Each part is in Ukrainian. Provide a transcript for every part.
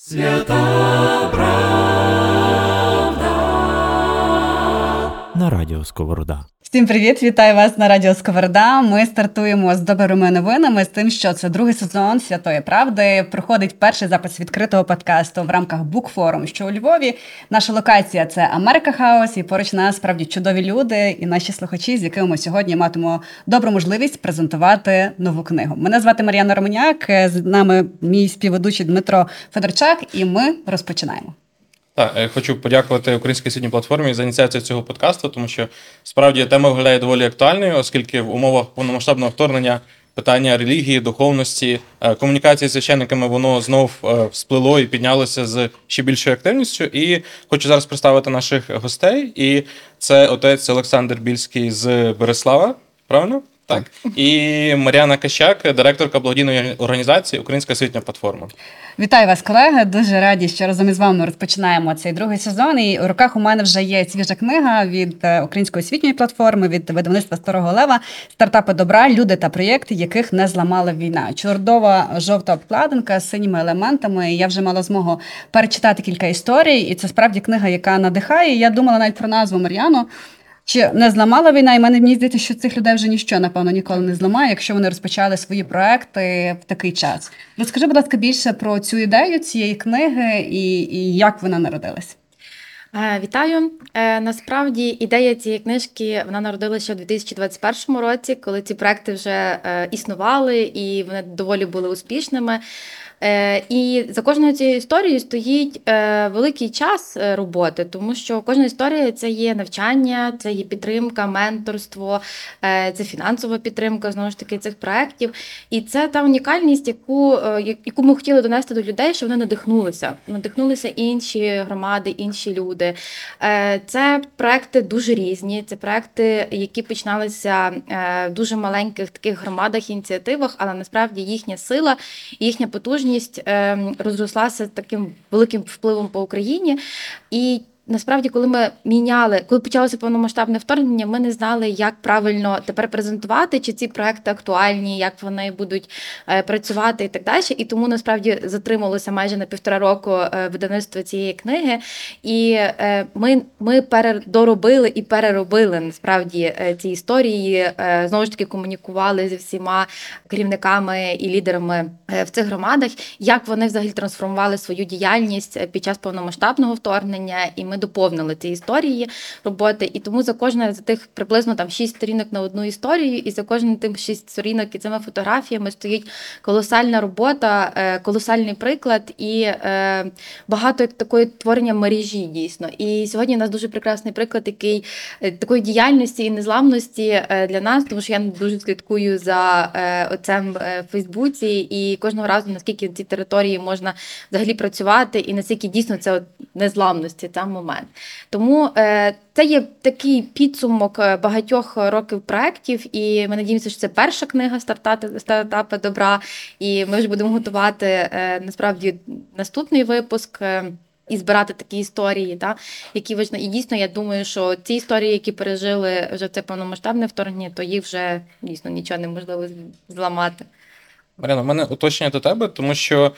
Свята правда на радіо Сковорода. Всім привіт! Вітаю вас на радіо Сковорода. Ми стартуємо з добрими новинами з тим, що це другий сезон святої правди. Проходить перший запис відкритого подкасту в рамках Букфорум, що у Львові. Наша локація це Америка Хаус, і поруч нас справді чудові люди і наші слухачі, з якими ми сьогодні матимемо добру можливість презентувати нову книгу. Мене звати Мар'яна Романяк. З нами мій співведучий Дмитро Федорчак, і ми розпочинаємо. Так, я хочу подякувати Українській освітній платформі за ініціацію цього подкасту, тому що справді тема виглядає доволі актуальною, оскільки в умовах повномасштабного вторгнення питання релігії, духовності, е, комунікації з священниками воно знов е, всплило і піднялося з ще більшою активністю. І хочу зараз представити наших гостей. І це отець Олександр Більський з Береслава. Правильно? Так. І Мар'яна Кащак, директорка благодійної організації Українська освітня платформа. Вітаю вас, колеги. Дуже раді, що разом із вами розпочинаємо цей другий сезон. І у руках у мене вже є свіжа книга від е, Української освітньої платформи, від видавництва Старого Лева, стартапи добра, люди та проєкти, яких не зламала війна. Чордова жовта обкладинка з синіми елементами. Я вже мала змогу перечитати кілька історій, і це справді книга, яка надихає. Я думала навіть про назву Мар'яну. Чи не зламала війна? І мене мені здається, що цих людей вже ніщо, напевно, ніколи не зламає, якщо вони розпочали свої проекти в такий час. Розкажи, будь ласка, більше про цю ідею цієї книги і, і як вона народилась. Е, вітаю. Е, насправді ідея цієї книжки вона народилася у 2021 році, коли ці проекти вже е, існували і вони доволі були успішними. Е, і за кожною цією історією стоїть е, великий час е, роботи, тому що кожна історія це є навчання, це є підтримка, менторство, це фінансова підтримка знову ж таки цих проєктів. І це та унікальність, яку яку ми хотіли донести до людей, що вони надихнулися. Надихнулися інші громади, інші люди. Це проекти дуже різні. Це проекти, які починалися в дуже маленьких таких громадах, ініціативах, але насправді їхня сила, їхня потужність потужність ем, розрослася таким великим впливом по Україні. І Насправді, коли ми міняли, коли почалося повномасштабне вторгнення, ми не знали, як правильно тепер презентувати, чи ці проекти актуальні, як вони будуть е, працювати і так далі. І тому насправді затрималося майже на півтора року е, видавництво цієї книги. І е, ми ми передоробили і переробили насправді ці історії. Знову ж таки комунікували зі всіма керівниками і лідерами в цих громадах, як вони взагалі трансформували свою діяльність під час повномасштабного вторгнення. І ми доповнили ці історії роботи. І тому за кожне з тих приблизно там шість сторінок на одну історію, і за кожним тим шість сторінок і цими фотографіями стоїть колосальна робота, е, колосальний приклад і е, багато такої творення мережі дійсно. І сьогодні у нас дуже прекрасний приклад, який е, такої діяльності і незламності для нас, тому що я дуже слідкую за оцем в Фейсбуці, і кожного разу наскільки на ці території можна взагалі працювати, і наскільки дійсно це незламності. Там. Тому е, це є такий підсумок е, багатьох років проєктів, і ми надіємося, що це перша книга стартапи, добра. І ми вже будемо готувати е, насправді наступний випуск. І збирати такі історії, та, які важливі. І дійсно, я думаю, що ці історії, які пережили вже це повномасштабне вторгнення, то їх вже дійсно нічого неможливо зламати. Марина, в мене уточнення до тебе, тому що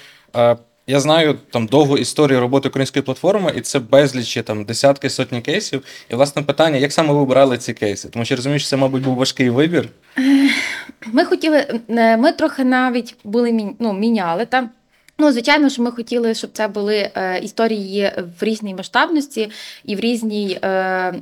я знаю там довгу історію роботи української платформи, і це безлічі там десятки сотні кейсів. І власне питання, як саме ви обирали ці кейси? Тому що розумієш, це, мабуть, був важкий вибір. Ми хотіли, е, ми трохи навіть були ну, міняли там. Ну, звичайно, що ми хотіли, щоб це були е, історії в різній масштабності і в різній е,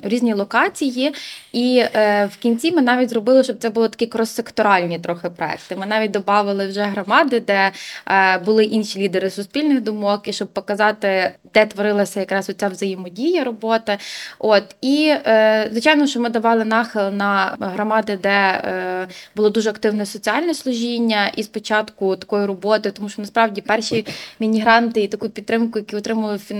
в різній локації. І е, в кінці ми навіть зробили, щоб це були такі крос-секторальні трохи проекти. Ми навіть додали вже громади, де е, були інші лідери суспільних думок, і щоб показати, де творилася якраз оця взаємодія роботи. От і е, звичайно, що ми давали нахил на громади, де е, було дуже активне соціальне служіння, і спочатку такої роботи, тому що насправді перші наші мінігранти і таку підтримку, яку отримали в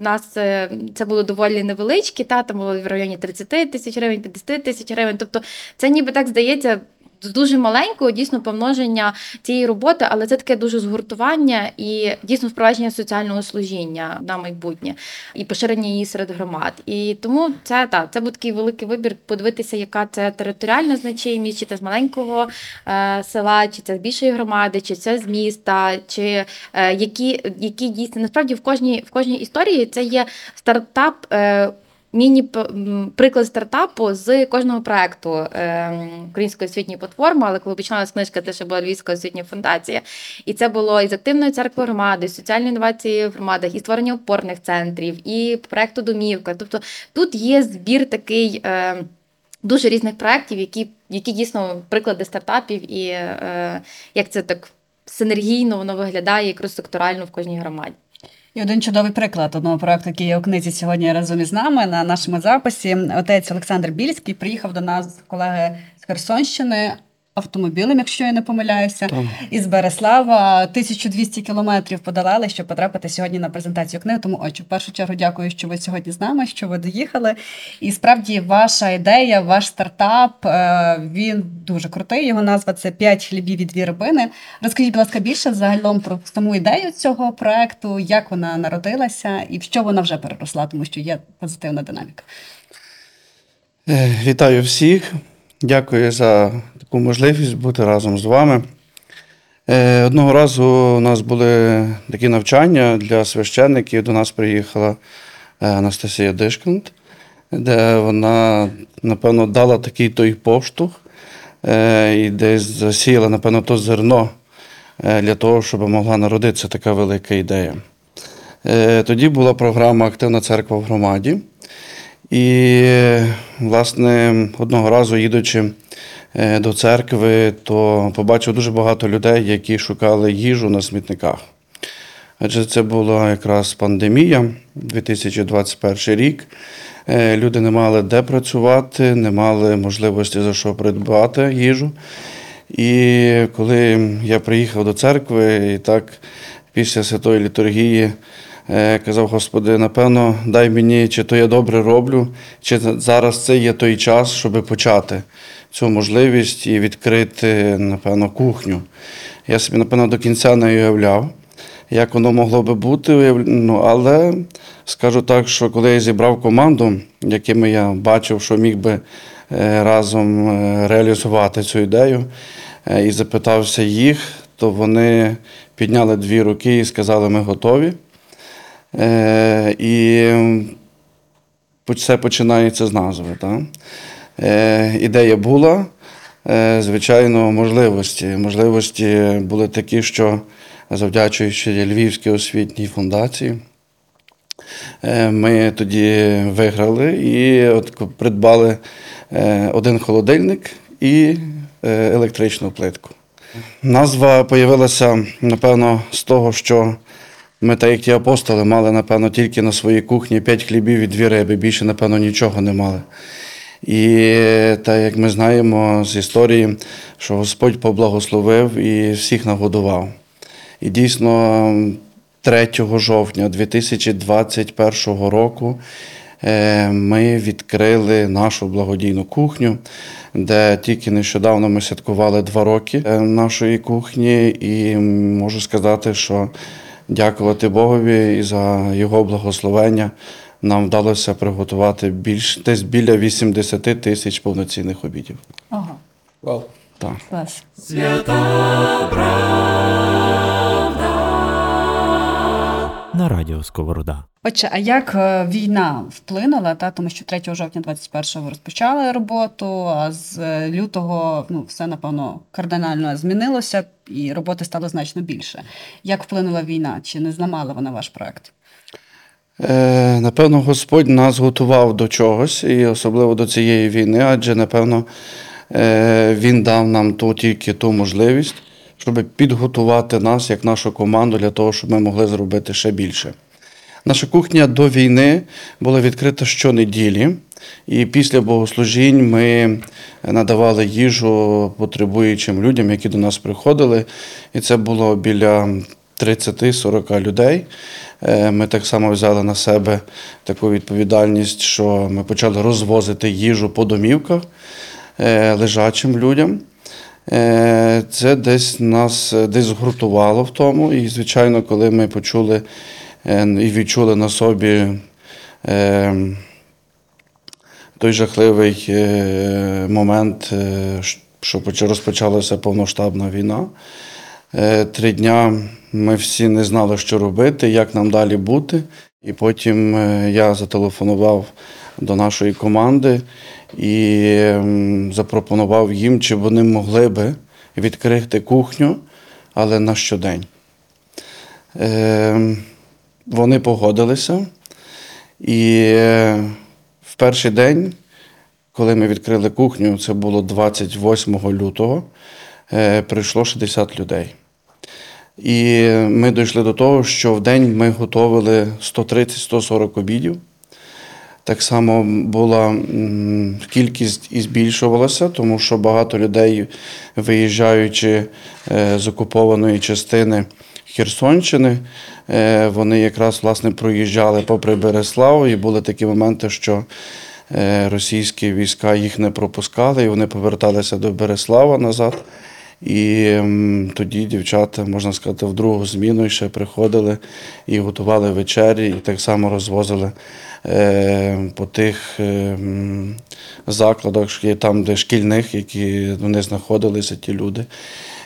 нас е, це було доволі невеличкі, та там було в районі 30 тисяч гривень, 50 тисяч гривень. Тобто це ніби так здається дуже маленького дійсно помноження цієї роботи, але це таке дуже згуртування і дійсно впровадження соціального служіння на майбутнє і поширення її серед громад. І тому це так, це був такий великий вибір подивитися, яка це територіальна значимість, чи це з маленького е, села, чи це з більшої громади, чи це з міста, чи е, які, які дійсно насправді в кожній в кожній історії це є стартап. Е, Міні приклад стартапу з кожного проекту е, Української освітньої платформи, але коли починалася книжка, це ще була Львівська освітня фундація. І це було із активної церкви громади, соціальні інновації в громадах, і створення опорних центрів, і проекту Домівка. Тобто тут є збір такий. Е, Дуже різних проєктів, які які дійсно приклади стартапів, і е, як це так синергійно воно виглядає і крос-секторально в кожній громаді. І один чудовий приклад одного проекту, який є у книзі сьогодні разом із нами на нашому записі. Отець Олександр Більський приїхав до нас колеги з Херсонщини автомобілем, якщо я не помиляюся, Там. із Береслава 1200 кілометрів подолали, щоб потрапити сьогодні на презентацію книги. Тому отче, в першу чергу дякую, що ви сьогодні з нами, що ви доїхали. І справді ваша ідея, ваш стартап е, він дуже крутий. Його назва це «5 хлібів і дві рибини. Розкажіть, будь ласка, більше загалом про саму ідею цього проекту, як вона народилася і в що вона вже переросла, тому що є позитивна динаміка. Е, Вітаю всіх. Дякую за таку можливість бути разом з вами. Е, Одного разу у нас були такі навчання для священників. До нас приїхала е, Анастасія Дишкант, де вона, напевно, дала такий той поштовх е, і десь засіяла, напевно, то зерно для того, щоб могла народитися така велика ідея. Тоді була програма Активна церква в громаді. І, власне, одного разу, їдучи до церкви, то побачив дуже багато людей, які шукали їжу на смітниках. Адже це була якраз пандемія, 2021 рік. Е, Люди не мали де працювати, не мали можливості за що придбати їжу. І коли я приїхав до церкви, і так після святої літургії е, казав, Господи, напевно, дай мені, чи то я добре роблю, чи зараз це є той час, щоб почати цю можливість і відкрити, напевно, кухню. Я собі, напевно, до кінця не уявляв, як воно могло би бути, ну, але скажу так, що коли я зібрав команду, якими я бачив, що міг би е, разом е, реалізувати цю ідею, е, і запитався їх, то вони підняли дві руки і сказали, ми готові. І все починається з назви. Так? Е, Ідея була, е, звичайно, можливості. Можливості були такі, що завдячуючи Львівській освітній фундації, е, ми тоді виграли і от придбали один холодильник і електричну плитку. Назва появилася, напевно, з того, що ми, так як ті апостоли, мали, напевно, тільки на своїй кухні п'ять хлібів і дві риби, більше, напевно, нічого не мали. І так як ми знаємо з історії, що Господь поблагословив і всіх нагодував. І дійсно, 3 жовтня 2021 року е, ми відкрили нашу благодійну кухню, де тільки нещодавно ми святкували два роки е, нашої кухні, і можу сказати, що дякувати Богові і за його благословення нам вдалося приготувати більш десь біля 80 тисяч повноцінних обідів. Ого, Вау. Так. клас. На радіо Сковорода. Отже, а як е, війна вплинула, та тому що 3 жовтня 21-го розпочали роботу, а з е, лютого ну все напевно кардинально змінилося, і роботи стало значно більше. Як вплинула війна? Чи не зламала вона ваш проект? Е, напевно, Господь нас готував до чогось, і особливо до цієї війни, адже, напевно, е, Він дав нам ту, тільки ту можливість, щоб підготувати нас, як нашу команду, для того, щоб ми могли зробити ще більше. Наша кухня до війни була відкрита щонеділі, і після богослужінь ми надавали їжу потребуючим людям, які до нас приходили. І це було біля 30-40 людей. Е, Ми так само взяли на себе таку відповідальність, що ми почали розвозити їжу по домівках е, лежачим людям. Е, Це десь нас десь згуртувало в тому. І, звичайно, коли ми почули і відчули на собі той жахливий момент, що розпочалася повноштабна війна. Е, Три дня ми всі не знали, що робити, як нам далі бути. І потім е, я зателефонував до нашої команди і запропонував їм, чи вони могли би відкрити кухню, але на щодень. Ем, Вони погодилися. І е, в перший день, коли ми відкрили кухню, це було 28 лютого, е, прийшло 60 людей. І ми дійшли до того, що в день ми готували 130-140 обідів. Так само була кількість і збільшувалася, тому що багато людей, виїжджаючи е, з окупованої частини Херсонщини, е, вони якраз власне проїжджали попри Береслав, і були такі моменти, що е, російські війська їх не пропускали, і вони поверталися до Береслава назад. І тоді дівчата, можна сказати, в другу зміну ще приходили і готували вечері, і так само розвозили е, по тих е, закладах, там, де шкільних, які вони знаходилися, ті люди,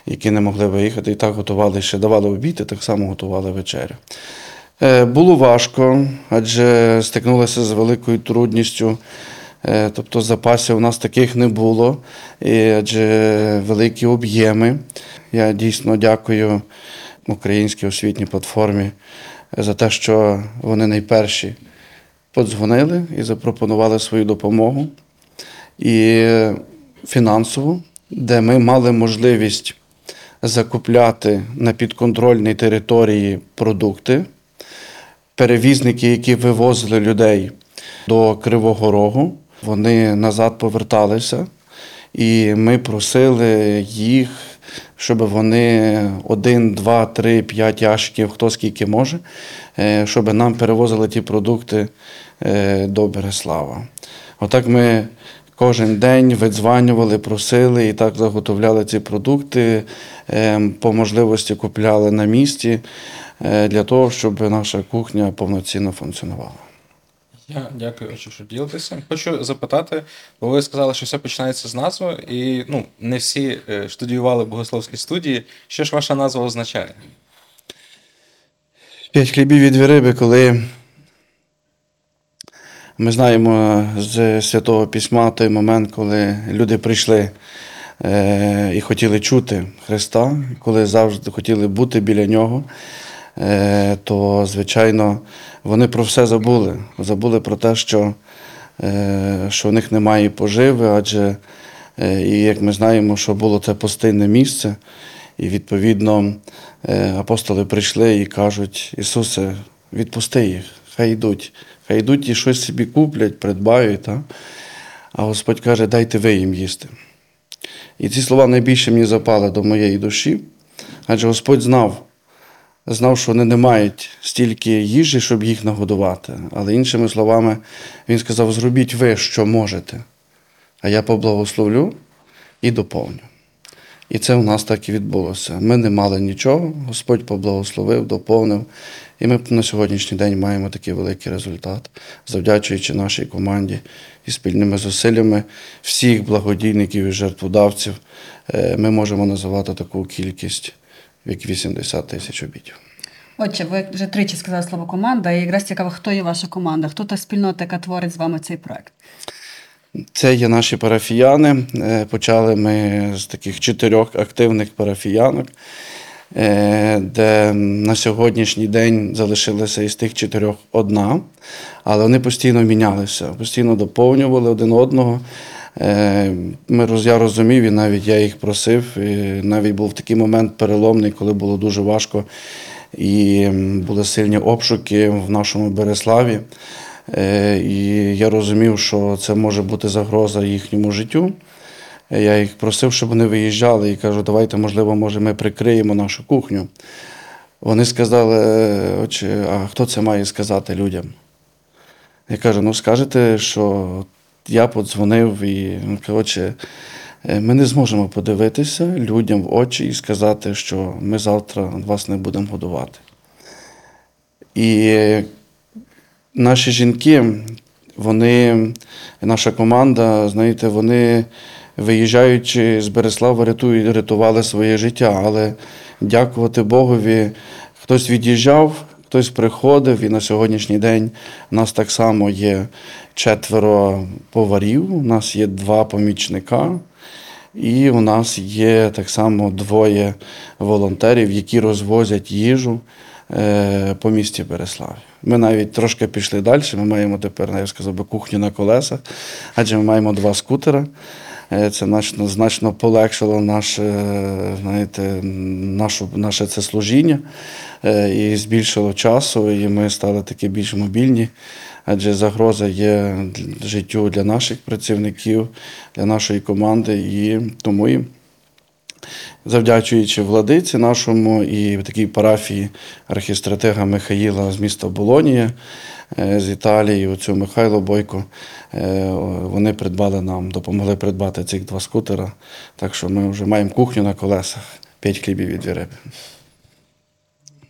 які не могли виїхати, і так готували ще давали обід, і так само готували вечерю. Е, Було важко, адже стикнулися з великою трудністю. Е, Тобто запасів у нас таких не було, адже великі об'єми. Я дійсно дякую українській освітній платформі за те, що вони найперші подзвонили і запропонували свою допомогу. І фінансову, де ми мали можливість закупляти на підконтрольній території продукти, перевізники, які вивозили людей до Кривого Рогу, вони назад поверталися, і ми просили їх, щоб вони один, два, три, п'ять ящиків, хто скільки може, е, щоб нам перевозили ті продукти е, до Береслава. Отак ми кожен день видзванювали, просили і так заготовляли ці продукти, е, по можливості купляли на місці для того, щоб наша кухня повноцінно функціонувала. Я дякую, що, ділитеся. Хочу запитати, бо ви сказали, що все починається з назви, і ну, не всі е, студіювали в богословській студії. Що ж ваша назва означає? П'ять хлібів і дві коли ми знаємо з Святого Письма той момент, коли люди прийшли е, і хотіли чути Христа, коли завжди хотіли бути біля Нього, е, то, звичайно, вони про все забули. Забули про те, що, е, що в них немає поживи, адже е, і як ми знаємо, що було це пустинне місце. І відповідно е, апостоли прийшли і кажуть: Ісусе, відпусти їх, хай йдуть, хай йдуть і щось собі куплять, придбають. Та? А Господь каже, дайте ви їм їсти. І ці слова найбільше мені запали до моєї душі, адже Господь знав, знав, що вони не мають стільки їжі, щоб їх нагодувати. Але іншими словами, Він сказав: зробіть ви, що можете, а я поблагословлю і доповню. І це у нас так і відбулося. Ми не мали нічого, Господь поблагословив, доповнив. І ми на сьогоднішній день маємо такий великий результат, завдячуючи нашій команді і спільними зусиллями всіх благодійників і жертводавців, е, ми можемо називати таку кількість, як 80 тисяч обідів. Отже, ви вже тричі сказали слово команда, і якраз цікаво, хто є ваша команда, хто та спільнота, яка творить з вами цей проект. Це є наші парафіяни. Е, Почали ми з таких чотирьох активних парафіянок, е, де на сьогоднішній день залишилася із тих чотирьох одна, але вони постійно мінялися, постійно доповнювали один одного. Е, Ми, я розумів, і навіть я їх просив. І навіть був такий момент переломний, коли було дуже важко, і були сильні обшуки в нашому Береславі. Е, І я розумів, що це може бути загроза їхньому життю. Е, Я їх просив, щоб вони виїжджали і кажу, давайте, можливо, може, ми прикриємо нашу кухню. Вони сказали, «Е, а хто це має сказати людям? Я кажу, ну скажете, що я подзвонив і ну, отче, е, ми не зможемо подивитися людям в очі і сказати, що ми завтра вас не будемо годувати. І наші жінки, вони, наша команда, знаєте, вони виїжджаючи з Береслава, рятують, рятували своє життя. Але дякувати Богові, хтось від'їжджав, хтось приходив, і на сьогоднішній день у нас так само є четверо поварів, у нас є два помічника. І у нас є так само двоє волонтерів, які розвозять їжу е, по місті Береславі. Ми навіть трошки пішли далі. Ми маємо тепер, я сказав би, кухню на колесах, адже ми маємо два скутера. Е, Це значно, значно полегшило наше, знаєте, нашу, наше це служіння е, і збільшило часу, і ми стали такі більш мобільні, адже загроза є життю для наших працівників, для нашої команди, і тому і завдячуючи владиці нашому і такій парафії архістратега Михаїла з міста Болонія е, з Італії, оцю Михайло Бойко, е, вони придбали нам, допомогли придбати цих два скутера. Так що ми вже маємо кухню на колесах, п'ять хлібів і дві риби.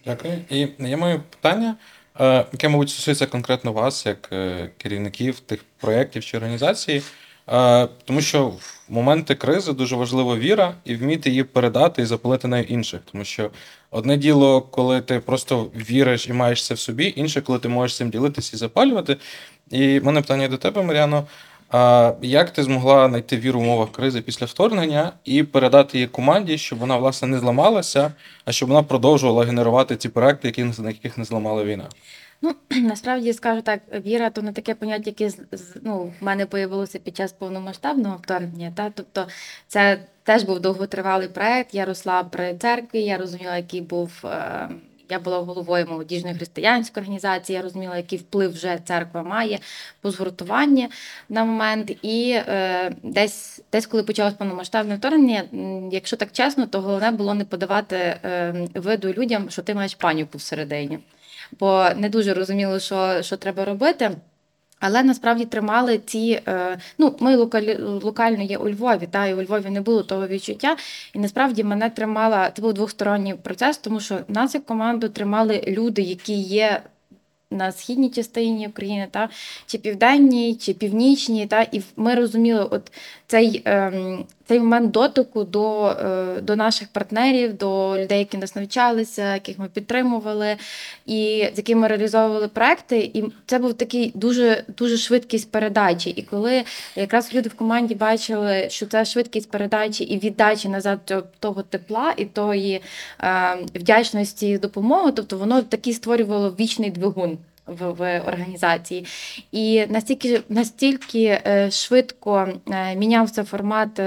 Дякую. І я маю питання, е, яке, мабуть, стосується конкретно вас, як керівників тих проєктів чи організацій. Тому що моменти кризи дуже важлива віра і вміти її передати і запалити нею інших. Тому що одне діло, коли ти просто віриш і маєш це в собі, інше, коли ти можеш цим ділитися і запалювати. І в мене питання до тебе, Мар'яно. А як ти змогла знайти віру в умовах кризи після вторгнення і передати її команді, щоб вона власне не зламалася, а щоб вона продовжувала генерувати ці проекти, які на яких не зламала війна? Ну, насправді скажу так, віра то не таке поняття, яке ну, в мене появилося під час повномасштабного вторгнення. Та? Тобто це теж був довготривалий проект. Я росла при церкві, я розуміла, який був. е, Я була головою молодіжної християнської організації, я розуміла, який вплив вже церква має по згуртуванні на момент. І е, десь, десь, коли почалось повномасштабне вторгнення, якщо так чесно, то головне було не подавати е, виду людям, що ти маєш паніку всередині бо не дуже розуміло, що, що треба робити. Але насправді тримали ці. Е, ну, ми локально є у Львові, та і у Львові не було того відчуття. І насправді мене тримала. Це був двосторонній процес, тому що нас як команду тримали люди, які є. На східній частині України, та чи південній, чи північній, та і ми розуміли, от цей, ем, цей момент дотику до, е, до наших партнерів, до людей, які нас навчалися, яких ми підтримували, і з якими реалізовували проекти. І це був такий дуже дуже швидкість передачі. І коли якраз люди в команді бачили, що це швидкість передачі і віддачі назад того тепла і тої е, вдячності і допомоги, тобто воно такий створювало вічний двигун. В, в організації, і настільки настільки е, швидко е, мінявся формат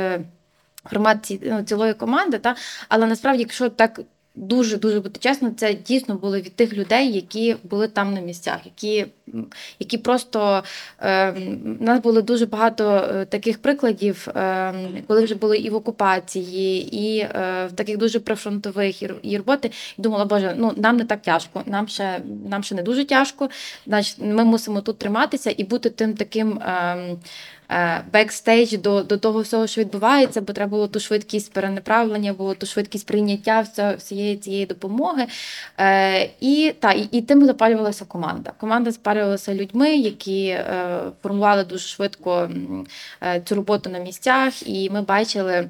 формат ці, ну, цілої команди, та але насправді, якщо так дуже дуже бути чесно, це дійсно було від тих людей, які були там на місцях, які, які просто е, у нас було дуже багато е, таких прикладів, е, коли вже були і в окупації, і е, в таких дуже прифронтових і, роботи. І думала, боже, ну нам не так тяжко, нам ще нам ще не дуже тяжко. Значить, ми мусимо тут триматися і бути тим таким. Е, бекстейдж до, до того всього, що відбувається, бо треба було ту швидкість перенаправлення, було ту швидкість прийняття всієї цієї допомоги. Е, і, та, і, і тим запалювалася команда. Команда запалювалася людьми, які е, формували дуже швидко е, цю роботу на місцях, і ми бачили.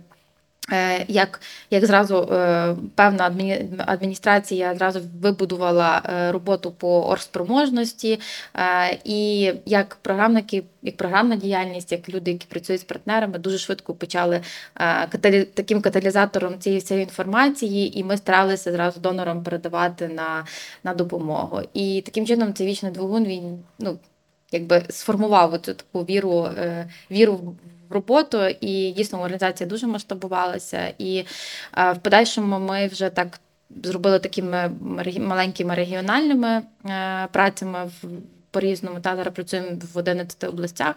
Е, Як, як зразу е, певна адміністрація зразу вибудувала е, роботу по оргспроможності, е, і як програмники, як програмна діяльність, як люди, які працюють з партнерами, дуже швидко почали таким каталізатором цієї всієї інформації, і ми старалися зразу донорам передавати на, на допомогу. І таким чином цей вічний двигун він ну, якби сформував оцю таку віру, віру в роботу, і дійсно організація дуже масштабувалася. І е, в подальшому ми вже так зробили такими маленькими регіональними е, працями в. По-різному та зараз працюємо в 11 областях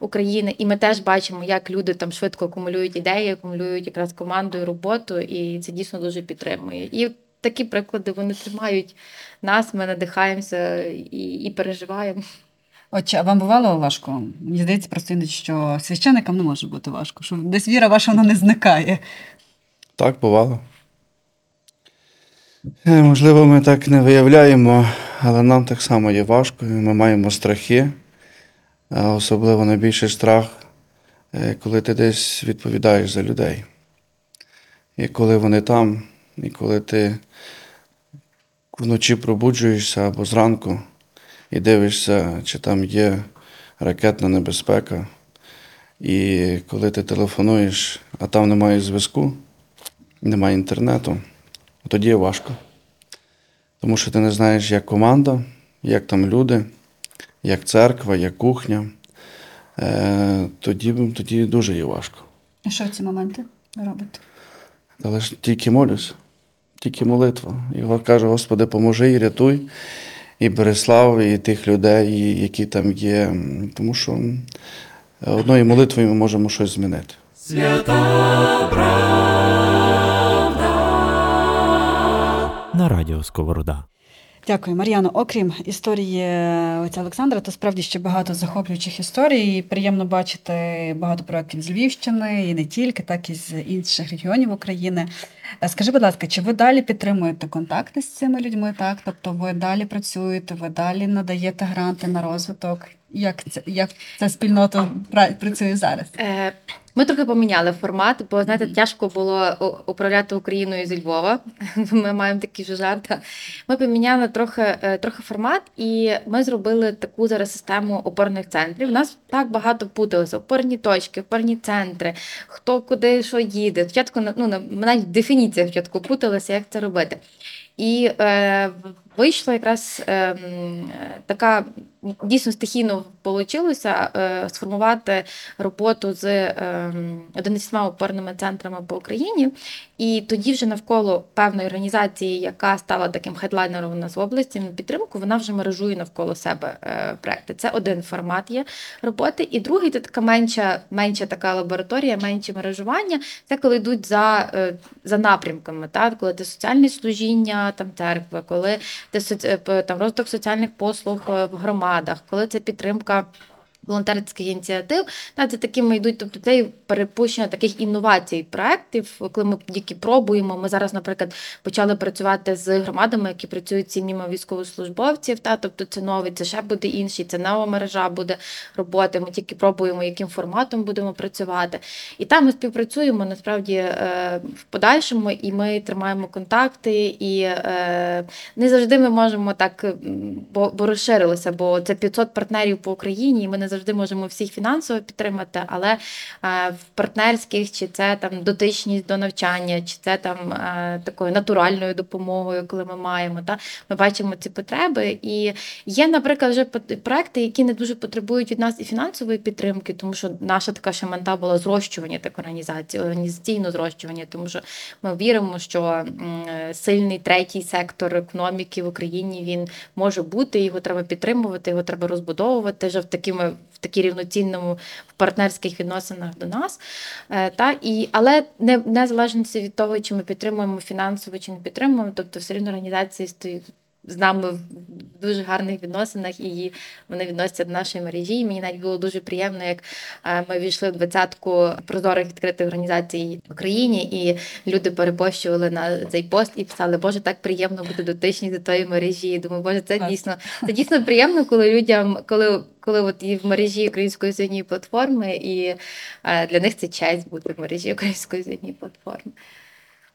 України, і ми теж бачимо, як люди там швидко акумулюють ідеї, акумулюють якраз команду і роботу, і це дійсно дуже підтримує. І такі приклади вони тримають нас, ми надихаємося і, і переживаємо. Отже, а вам бувало важко? Мені здається, просто іноді, що священникам не може бути важко, що десь віра ваша вона не зникає. Так, бувало. Е, Можливо, ми так не виявляємо, але нам так само є важко. і Ми маємо страхи, особливо найбільший страх, е, коли ти десь відповідаєш за людей. І коли вони там, і коли ти вночі пробуджуєшся або зранку і дивишся, чи там є ракетна небезпека. І коли ти телефонуєш, а там немає зв'язку, немає інтернету, тоді важко. Тому що ти не знаєш, як команда, як там люди, як церква, як кухня. Е, тоді, тоді дуже є важко. І що в ці моменти робите? Але ж тільки молюсь, тільки молитва. І каже, Господи, поможи і рятуй, і Борислав, і тих людей, які там є. Тому що одною молитвою ми можемо щось змінити. На радіо Сковорода. Дякую, Мар'яно. Окрім історії отця Олександра, то справді ще багато захоплюючих історій. Приємно бачити багато проєктів з Львівщини і не тільки, так і з інших регіонів України. Е, Скажи, будь ласка, чи ви далі підтримуєте контакти з цими людьми? Так, тобто ви далі працюєте, ви далі надаєте гранти на розвиток? Як це як ця спільнота працює зараз? Ми трохи поміняли формат, бо знаєте, тяжко було управляти Україною зі Львова. Ми маємо такі вже жарти. Ми поміняли трохи, е, трохи формат, і ми зробили таку зараз систему опорних центрів. У нас так багато путалося: опорні точки, опорні центри, хто куди що їде. Спочатку ну, навіть в дефініціях спочатку путалися, як це робити. І е, вийшла якраз е, е, така дійсно стихійно вийшло е, сформувати роботу з е, 11 опорними центрами по Україні. І тоді вже навколо певної організації, яка стала таким хедлайнером у нас в області на підтримку, вона вже мережує навколо себе е, проекти. Це один формат є роботи. І другий це така менша, менша така лабораторія, менше мережування. Це коли йдуть за, е, за напрямками, так? коли це соціальне служіння там церкви, коли це е, там розвиток соціальних послуг в громадах, коли це підтримка. Волонтерських ініціатив, та це такими йдуть, тобто це перепущення таких інновацій проєктів, коли ми які пробуємо. Ми зараз, наприклад, почали працювати з громадами, які працюють сім'ями військовослужбовців. Та тобто це новий, це ще буде інший, це нова мережа буде роботи. Ми тільки пробуємо, яким форматом будемо працювати. І там ми співпрацюємо насправді е, в подальшому, і ми тримаємо контакти, і е, не завжди ми можемо так, бо, розширилося, бо це 500 партнерів по Україні, і ми не завжди можемо всіх фінансово підтримати, але е, в партнерських чи це там дотичність до навчання, чи це там е, такою натуральною допомогою, коли ми маємо, та ми бачимо ці потреби. І є, наприклад, вже проекти, які не дуже потребують від нас і фінансової підтримки, тому що наша така ще мета була зрощування так організації, організаційно зрощування, тому що ми віримо, що сильний третій сектор економіки в Україні він може бути, його треба підтримувати, його треба розбудовувати вже в такими в такій рівноцінному в партнерських відносинах до нас. Е, Та і але не незалежно від того, чи ми підтримуємо фінансово, чи не підтримуємо, тобто все рівно організації стоїть. З нами в дуже гарних відносинах, і вони відносяться до нашої мережі. І мені навіть було дуже приємно, як е, ми війшли в двадцятку прозорих відкритих організацій в Україні, і люди перепощували на цей пост і писали, Боже, так приємно бути дотичні до тої мережі. І Думаю, Боже, це дійсно це дійсно приємно, коли людям, коли коли от і в мережі української освітньої платформи, і е, для них це честь бути в мережі української освітньої платформи.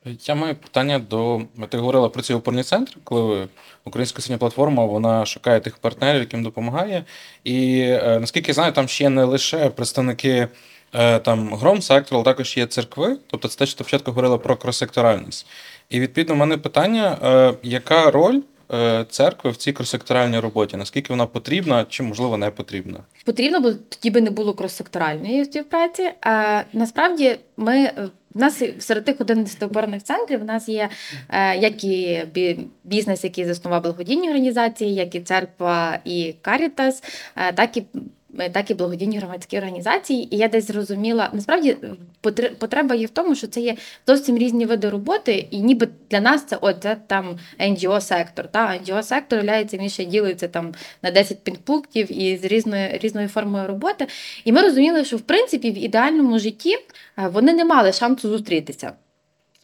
Я маю питання до. Ти говорила про цей опорний центр, коли українська синя платформа вона шукає тих партнерів, яким допомагає. І е, наскільки я знаю, там ще не лише представники е, там гром сектору, але також є церкви. Тобто це те, що ти спочатку говорила про кросекторальність. І відповідно, в мене питання: е, яка роль церкви в цій кросекторальній роботі? Наскільки вона потрібна, чи можливо не потрібна? Потрібно, бо тоді би не було крос-секторальної співпраці. А насправді ми е, в нас серед тих 11 опорних центрів у нас є е, як і бізнес, який заснував благодійні організації, як і церква і Карітас, е, так і е, так і благодійні громадські організації. І я десь зрозуміла, насправді потреба є в тому, що це є зовсім різні види роботи, і ніби для нас це от це там NGO сектор. Та NGO сектор являється він ще ділиться там на 10 підпунктів і з різною різною формою роботи. І ми розуміли, що в принципі в ідеальному житті е, вони не мали шансу зустрітися.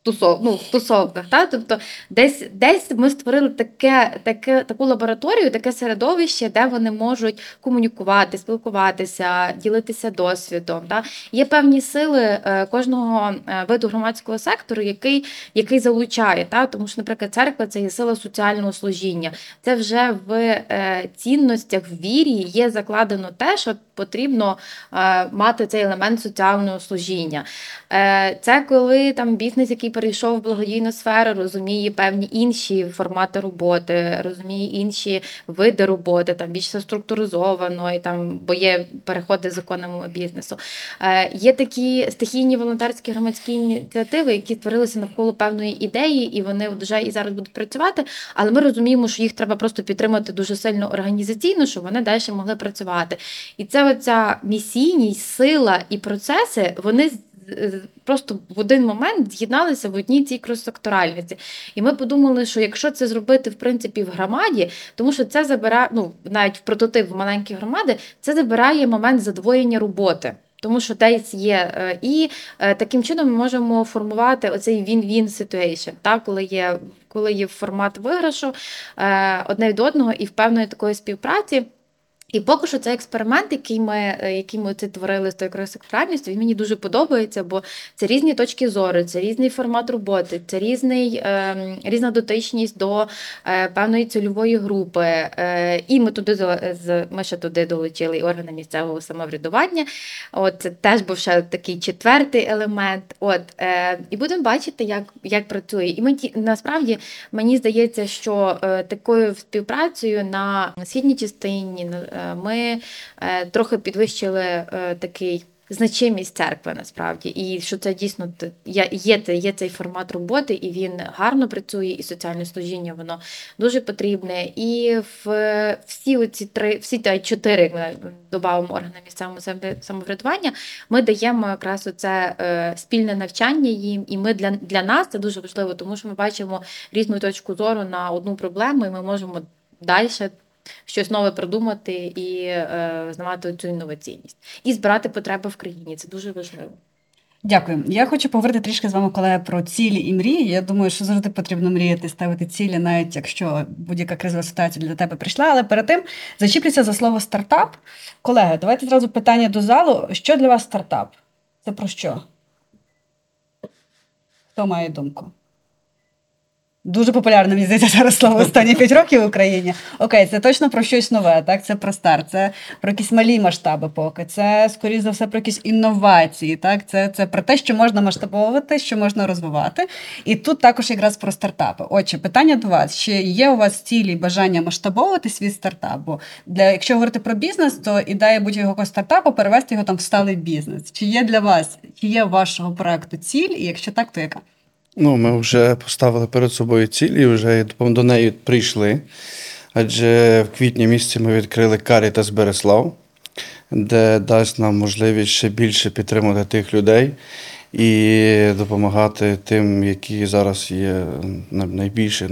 Тусов, ну, в тусовках, та? тобто десь, десь ми створили таке, таке, таку лабораторію, таке середовище, де вони можуть комунікувати, спілкуватися, ділитися досвідом. Та? Є певні сили е, кожного е, виду громадського сектору, який, який залучає. Та? Тому що, наприклад, церква це є сила соціального служіння. Це вже в е, цінностях, в вірі є закладено те, що потрібно е, мати цей елемент соціального служіння. Е, Це коли там бізнес, який перейшов в благодійну сферу, розуміє певні інші формати роботи, розуміє інші види роботи, там більш структуризовано, і там бо є переходи законами бізнесу. Е, Є такі стихійні волонтерські громадські ініціативи, які створилися навколо певної ідеї, і вони вже і зараз будуть працювати. Але ми розуміємо, що їх треба просто підтримати дуже сильно організаційно, щоб вони далі могли працювати. І це оця місійність, сила і процеси, вони з- просто в один момент з'єдналися в одній цій крос-секторальності. І ми подумали, що якщо це зробити в принципі в громаді, тому що це забирає, ну навіть в прототип в маленькі громади, це забирає момент задвоєння роботи. Тому що десь є, е, і е, таким чином ми можемо формувати оцей він-він situation, так, коли є, коли є формат виграшу е, одне від одного і в певної такої співпраці. І поки що це експеримент, який ми, е, який ми це творили з тою кросексуальністю, він мені дуже подобається, бо це різні точки зору, це різний формат роботи, це різний, е, різна дотичність до е, певної цільової групи. Е, і ми туди з- ми ще туди долучили і органи місцевого самоврядування. От це теж був ще такий четвертий елемент. От е, і будемо бачити, як, як працює. І ми насправді мені здається, що е, такою співпрацею на східній частині на- ми е, трохи підвищили е, такий. Значимість церкви насправді, і що це дійсно є, є цей формат роботи, і він гарно працює, і соціальне служіння воно дуже потрібне. І в всі оці три, всі та чотири як ми додамо органи місцевого самоврядування, ми даємо якраз оце е, спільне навчання їм, і ми для, для нас це дуже важливо, тому що ми бачимо різну точку зору на одну проблему, і ми можемо далі щось нове придумати і е, знавати цю інноваційність. І збирати потреби в країні. Це дуже важливо. Дякую. Я хочу поговорити трішки з вами, колеги, про цілі і мрії. Я думаю, що завжди потрібно мріяти, ставити цілі, навіть якщо будь-яка кризова ситуація для тебе прийшла. Але перед тим зачіплюся за слово стартап. Колеги, давайте зразу питання до залу. Що для вас стартап? Це про що? Хто має думку? Дуже популярне, мені здається, зараз слово останні 5 років в Україні. Окей, це точно про щось нове, так? Це про старт, це про якісь малі масштаби поки. Це, скоріш за все, про якісь інновації. Так? Це, це про те, що можна масштабовувати, що можна розвивати. І тут також якраз про стартапи. Отже, питання до вас: чи є у вас цілі бажання масштабовувати свій стартап? Бо для, якщо говорити про бізнес, то ідея будь-якого стартапу перевести його там в сталий бізнес. Чи є для вас, чи є вашого проекту ціль? І якщо так, то яка? Ну, ми вже поставили перед собою ціль і вже до неї прийшли. Адже в квітні місяці ми відкрили Карітас Береслав, де дасть нам можливість ще більше підтримати тих людей і допомагати тим, які зараз є найбільші,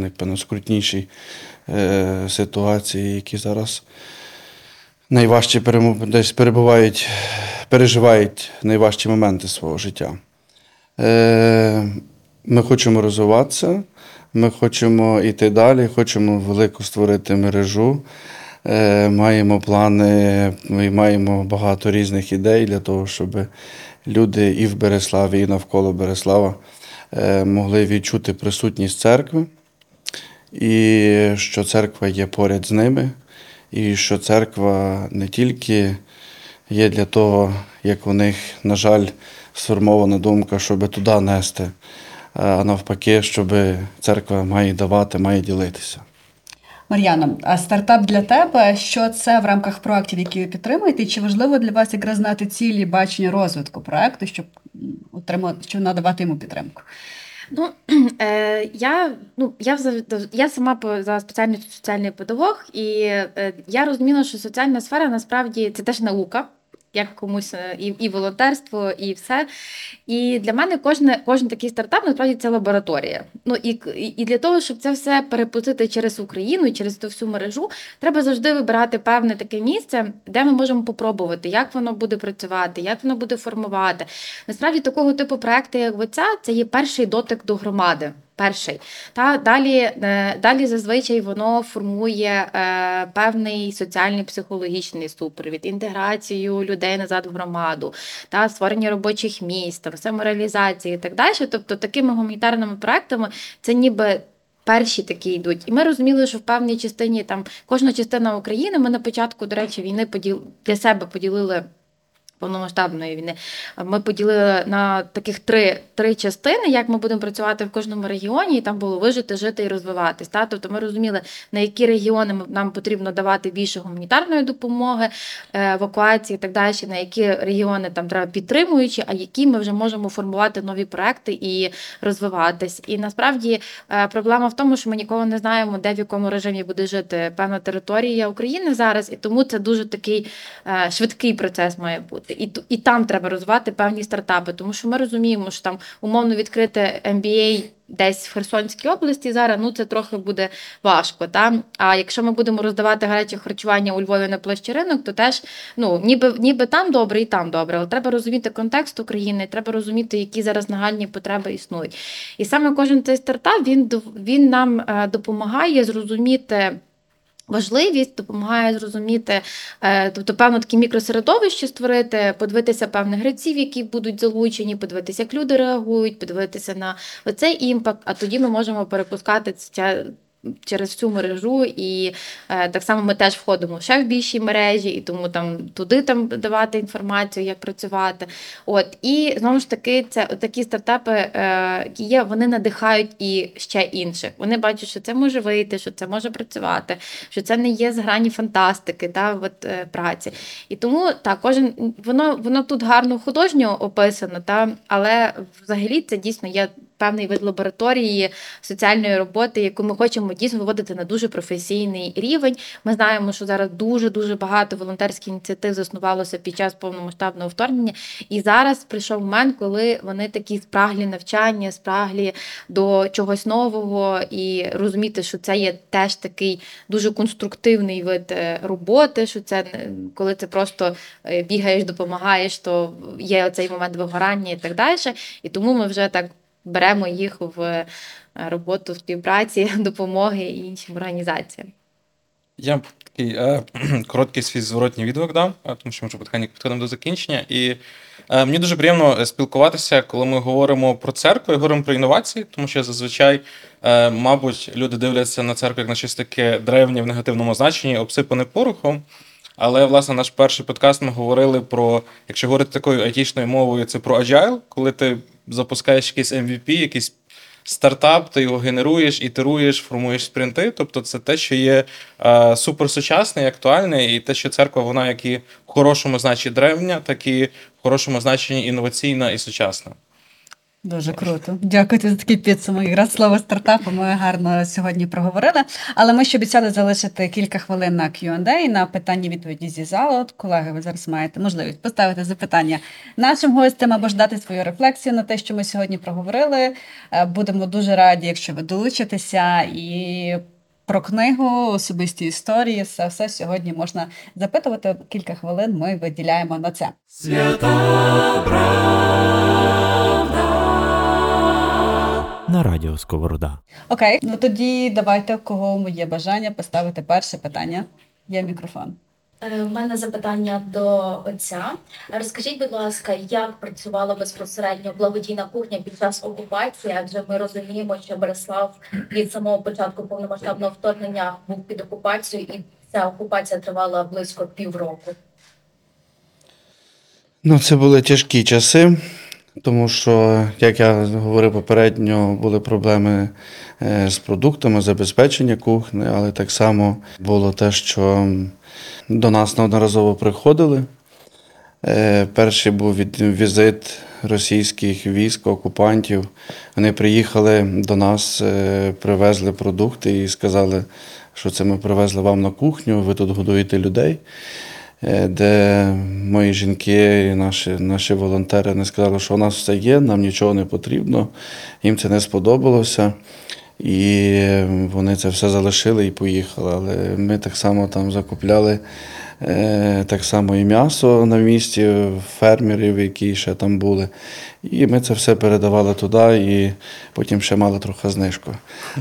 е, ситуації, які зараз найважче десь перебувають, переживають найважчі моменти свого життя. Ми хочемо розвиватися, ми хочемо йти далі, хочемо велику створити мережу. Е, Маємо плани, ми маємо багато різних ідей для того, щоб люди і в Береславі, і навколо Береслава е, могли відчути присутність церкви, і що церква є поряд з ними, і що церква не тільки є для того, як у них, на жаль, сформована думка, щоб туди нести, а навпаки, щоб церква має давати, має ділитися. Мар'яно, а стартап для тебе, що це в рамках проєктів, які ви підтримуєте? Чи важливо для вас якраз знати цілі бачення розвитку проєкту, щоб отримати, щоб надавати йому підтримку? Ну е, я ну я я сама по за спеціальністю соціальний педагог, і е, я розуміла, що соціальна сфера насправді це теж наука як комусь е, і і волонтерство, і все. І для мене кожне, кожен такий стартап насправді це лабораторія. Ну і і для того, щоб це все перепустити через Україну через ту всю мережу, треба завжди вибирати певне таке місце, де ми можемо попробувати, як воно буде працювати, як воно буде формувати. Насправді такого типу проекти, як оця, це є перший дотик до громади. Перший та далі е, далі зазвичай воно формує е, певний соціальний психологічний супровід, інтеграцію людей назад в громаду, та створення робочих місць, там, самореалізації і так далі. Тобто такими гуманітарними проектами це ніби. Перші такі йдуть, і ми розуміли, що в певній частині там кожна частина України. Ми на початку, до речі, війни поділ для себе поділили повномасштабної війни. Ми поділили на таких три три частини, як ми будемо працювати в кожному регіоні, і там було вижити, жити і розвиватись. Та? Тобто ми розуміли, на які регіони нам потрібно давати більше гуманітарної допомоги, е, евакуації і так далі, на які регіони там треба підтримуючи, а які ми вже можемо формувати нові проекти і розвиватись. І насправді е, проблема в тому, що ми ніколи не знаємо, де в якому режимі буде жити певна територія України зараз, і тому це дуже такий е, швидкий процес має бути і і там треба розвивати певні стартапи, тому що ми розуміємо, що там умовно відкрити MBA десь в Херсонській області зараз ну це трохи буде важко. Та? А якщо ми будемо роздавати гаряче харчування у Львові на площі ринок, то теж ну ніби ніби там добре і там добре. Але треба розуміти контекст України, треба розуміти, які зараз нагальні потреби існують. І саме кожен цей стартап він він нам е, допомагає зрозуміти. Важливість допомагає зрозуміти, е, тобто, певно, такі мікросередовище створити, подивитися певних гравців, які будуть залучені, подивитися, як люди реагують, подивитися на оцей імпакт. А тоді ми можемо перепускати це через всю мережу, і е, так само ми теж входимо ще в більші мережі, і тому там туди там давати інформацію, як працювати. От і знову ж таки, це такі стартапи, е, які є, вони надихають і ще інших. Вони бачать, що це може вийти, що це може працювати, що це не є з грані фантастики, та от е, праці. І тому так, кожен воно воно тут гарно художньо описано, та але взагалі це дійсно є певний вид лабораторії соціальної роботи, яку ми хочемо дійсно виводити на дуже професійний рівень. Ми знаємо, що зараз дуже дуже багато волонтерських ініціатив заснувалося під час повномасштабного вторгнення. І зараз прийшов момент, коли вони такі спраглі навчання, спраглі до чогось нового, і розуміти, що це є теж такий дуже конструктивний вид е, роботи. Що це коли ти просто е, бігаєш, допомагаєш, то є оцей момент вигорання і так далі. І тому ми вже так беремо їх в е, роботу співпраці, допомоги і іншим організаціям. Я такий е, короткий свій зворотній відгук дам, е, тому що ми вже потихеньку підходимо до закінчення. І е, мені дуже приємно спілкуватися, коли ми говоримо про церкву і говоримо про інновації, тому що зазвичай, е, мабуть, люди дивляться на церкву як на щось таке древнє в негативному значенні, обсипане порохом. Але, власне, наш перший подкаст ми говорили про, якщо говорити такою айтішною мовою, це про agile, коли ти запускаєш якийсь MVP, якийсь стартап, ти його генеруєш, ітеруєш, формуєш спринти. Тобто це те, що є е, суперсучасне і актуальне, і те, що церква, вона як і в хорошому значенні древня, так і в хорошому значенні інноваційна і сучасна. Дуже круто. Дякую за такий підсумок. Якраз слово стартапу ми гарно сьогодні проговорили. Але ми ще обіцяли залишити кілька хвилин на Q&A, на питання відповіді зі залу. От, колеги, ви зараз маєте можливість поставити запитання нашим гостям або ж дати свою рефлексію на те, що ми сьогодні проговорили. Е, будемо дуже раді, якщо ви долучитеся і. Про книгу, особисті історії, все все сьогодні можна запитувати. Кілька хвилин ми виділяємо на це. Свята на радіо Сковорода. Окей, ну тоді давайте у кого є бажання поставити перше питання. Є мікрофон. Е, у мене запитання до отця. Розкажіть, будь ласка, як працювала безпосередньо благодійна кухня під час окупації? Адже ми розуміємо, що Береслав від самого початку повномасштабного вторгнення був під окупацією, і ця окупація тривала близько півроку. Ну, це були тяжкі часи. Тому що, як я говорив попередньо, були проблеми е, з продуктами, забезпечення кухні, але так само було те, що до нас неодноразово приходили. Е, Перший був візит російських військ, окупантів. Вони приїхали до нас, е, привезли продукти і сказали, що це ми привезли вам на кухню, ви тут годуєте людей. Е, Де мої жінки і наші, наші волонтери не сказали, що у нас все є, нам нічого не потрібно. Їм це не сподобалося. І вони це все залишили і поїхали. Але ми так само там закупляли е, так само і м'ясо на місці, фермерів, які ще там були. І ми це все передавали туди, і потім ще мали трохи знижку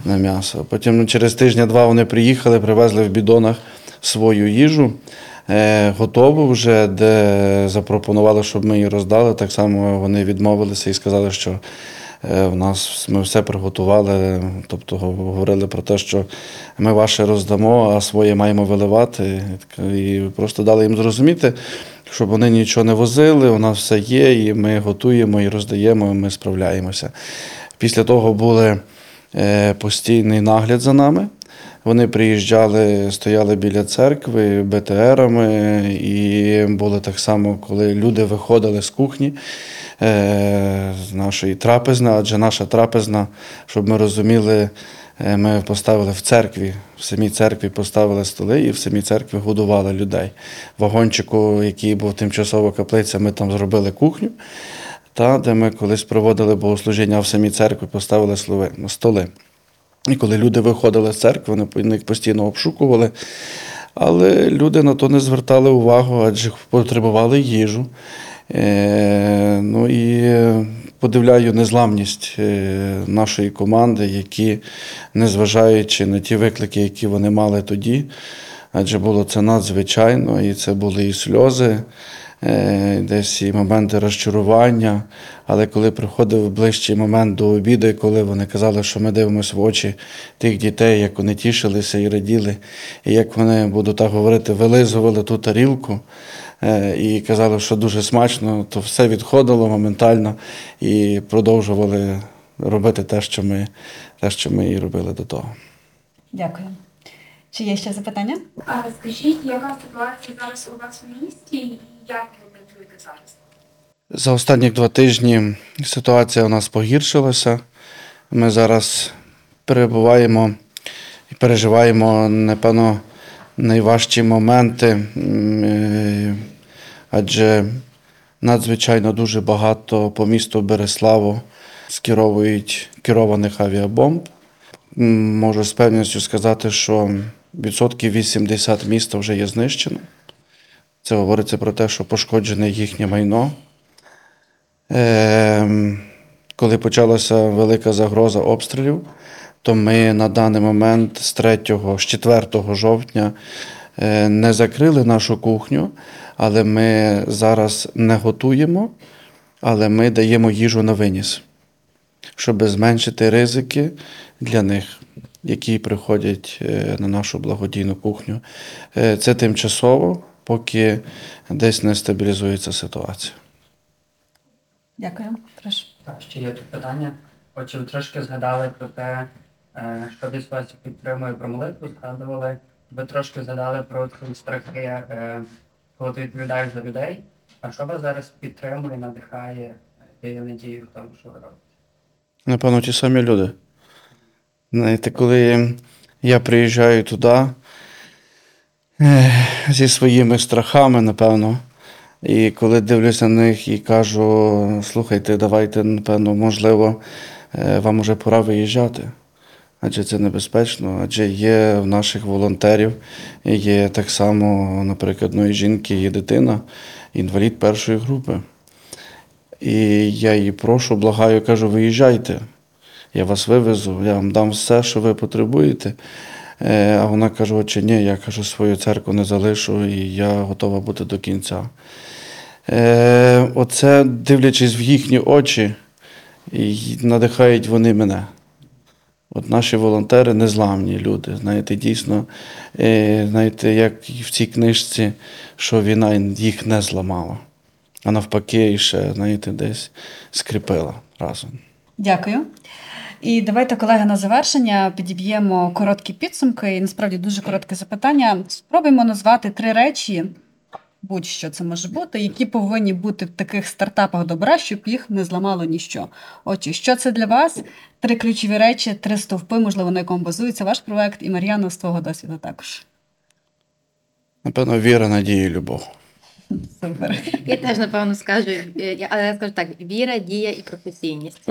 на м'ясо. Потім через тижня-два вони приїхали, привезли в бідонах свою їжу. Е, готову вже, де запропонували, щоб ми її роздали. Так само вони відмовилися і сказали, що е, в нас ми все приготували. Тобто говорили про те, що ми ваше роздамо, а своє маємо виливати. І просто дали їм зрозуміти, щоб вони нічого не возили, у нас все є, і ми готуємо і роздаємо, і ми справляємося. Після того були е, постійний нагляд за нами. Вони приїжджали, стояли біля церкви БТРами, і було так само, коли люди виходили з кухні е, з нашої трапезни, адже наша трапезна, щоб ми розуміли, е, ми поставили в церкві, в самій церкві поставили столи і в самій церкві годували людей. Вагончику, який був тимчасово каплиця, ми там зробили кухню. Та, де ми колись проводили богослужіння а в самій церкві, поставили столи. І коли люди виходили з церкви, вони їх постійно обшукували. Але люди на то не звертали увагу, адже потребували їжу. Е, ну і подивляю незламність е, нашої команди, які, незважаючи на ті виклики, які вони мали тоді, адже було це надзвичайно, і це були і сльози, десь і моменти розчарування. Але коли приходив ближчий момент до обіду, коли вони казали, що ми дивимося в очі тих дітей, як вони тішилися і раділи, і як вони, буду так говорити, вилизували ту тарілку. е, І казали, що дуже смачно, то все відходило моментально і продовжували робити те, що ми, те, що ми і робили до того. Дякую. Чи є ще запитання? А скажіть, яка ситуація зараз у вас в місті і як ви працюєте зараз? За останні два тижні ситуація у нас погіршилася. Ми зараз перебуваємо і переживаємо, напевно, найважчі моменти, е, адже надзвичайно дуже багато по місту Береславу скеровують керованих авіабомб. Можу з певністю сказати, що відсотків 80 міста вже є знищено. Це говориться про те, що пошкоджене їхнє майно. Ем, Коли почалася велика загроза обстрілів, то ми на даний момент з 3, з 4 жовтня е, не закрили нашу кухню, але ми зараз не готуємо, але ми даємо їжу на виніс, щоб зменшити ризики для них, які приходять е, на нашу благодійну кухню. Е, Це тимчасово, поки десь не стабілізується ситуація. Дякую. Прошу. Так, ще є тут питання. Отже, ви трошки згадали про те, е, що десь вас підтримує про молитву, згадували. Ви трошки згадали про ці страхи, коли ти відповідаєш за людей. А що вас зараз підтримує, надихає, дає надію в тому, що ви робите? Напевно, ті самі люди. Знаєте, коли я приїжджаю туди зі своїми страхами, напевно, і коли дивлюся на них і кажу, слухайте, давайте, напевно, можливо, е, вам уже пора виїжджати. Адже це небезпечно, адже є в наших волонтерів, є так само, наприклад, ну, і жінки, є дитина, інвалід першої групи. І я її прошу, благаю, кажу, виїжджайте. Я вас вивезу, я вам дам все, що ви потребуєте. Е, А вона каже, отче, ні, я кажу, свою церкву не залишу, і я готова бути до кінця. Е, Оце, дивлячись в їхні очі, надихають вони мене. От наші волонтери незламні люди. Знаєте, дійсно, е, знаєте, як в цій книжці, що війна їх не зламала, а навпаки, і ще, знаєте, десь скріпила разом. Дякую. І давайте, колеги, на завершення підіб'ємо короткі підсумки і насправді дуже коротке запитання. Спробуємо назвати три речі, будь-що це може бути, які повинні бути в таких стартапах добра, щоб їх не зламало ніщо. Отже, що це для вас? Три ключові речі, три стовпи, можливо, на якому базується ваш проект, і Мар'яна з твого досвіду також. Напевно, віра, надія і любов. Супер. Я теж напевно скажу, я- але я скажу так: віра, дія і професійність.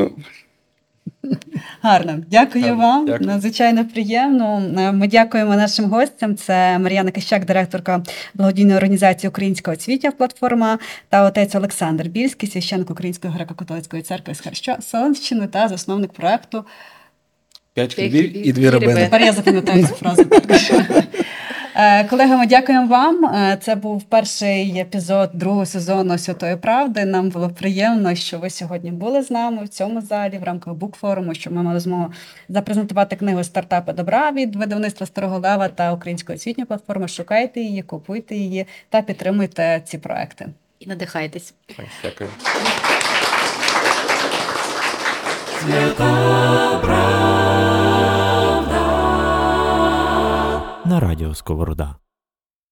Гарно, дякую Гарно, вам. дякую. Надзвичайно приємно. Е, Ми дякуємо нашим гостям. Це Мар'яна Кищак, директорка благодійної організації Українська освітня платформа, та отець Олександр Більський, священник Української греко-католицької церкви з Херсонщини та засновник проекту. П'ять хлібів і дві рибини. Тепер я запам'ятаю цю фразу. Е, Колеги, ми дякуємо вам. Е, Це був перший епізод другого сезону Святої Правди. Нам було приємно, що ви сьогодні були з нами в цьому залі в рамках букфоруму, що ми мали змогу запрезентувати книгу Стартапи добра від видавництва Старого Лева та Української освітньої платформи. Шукайте її, купуйте її та підтримуйте ці проекти. І надихайтесь. Дякую. На радіо Сковорода.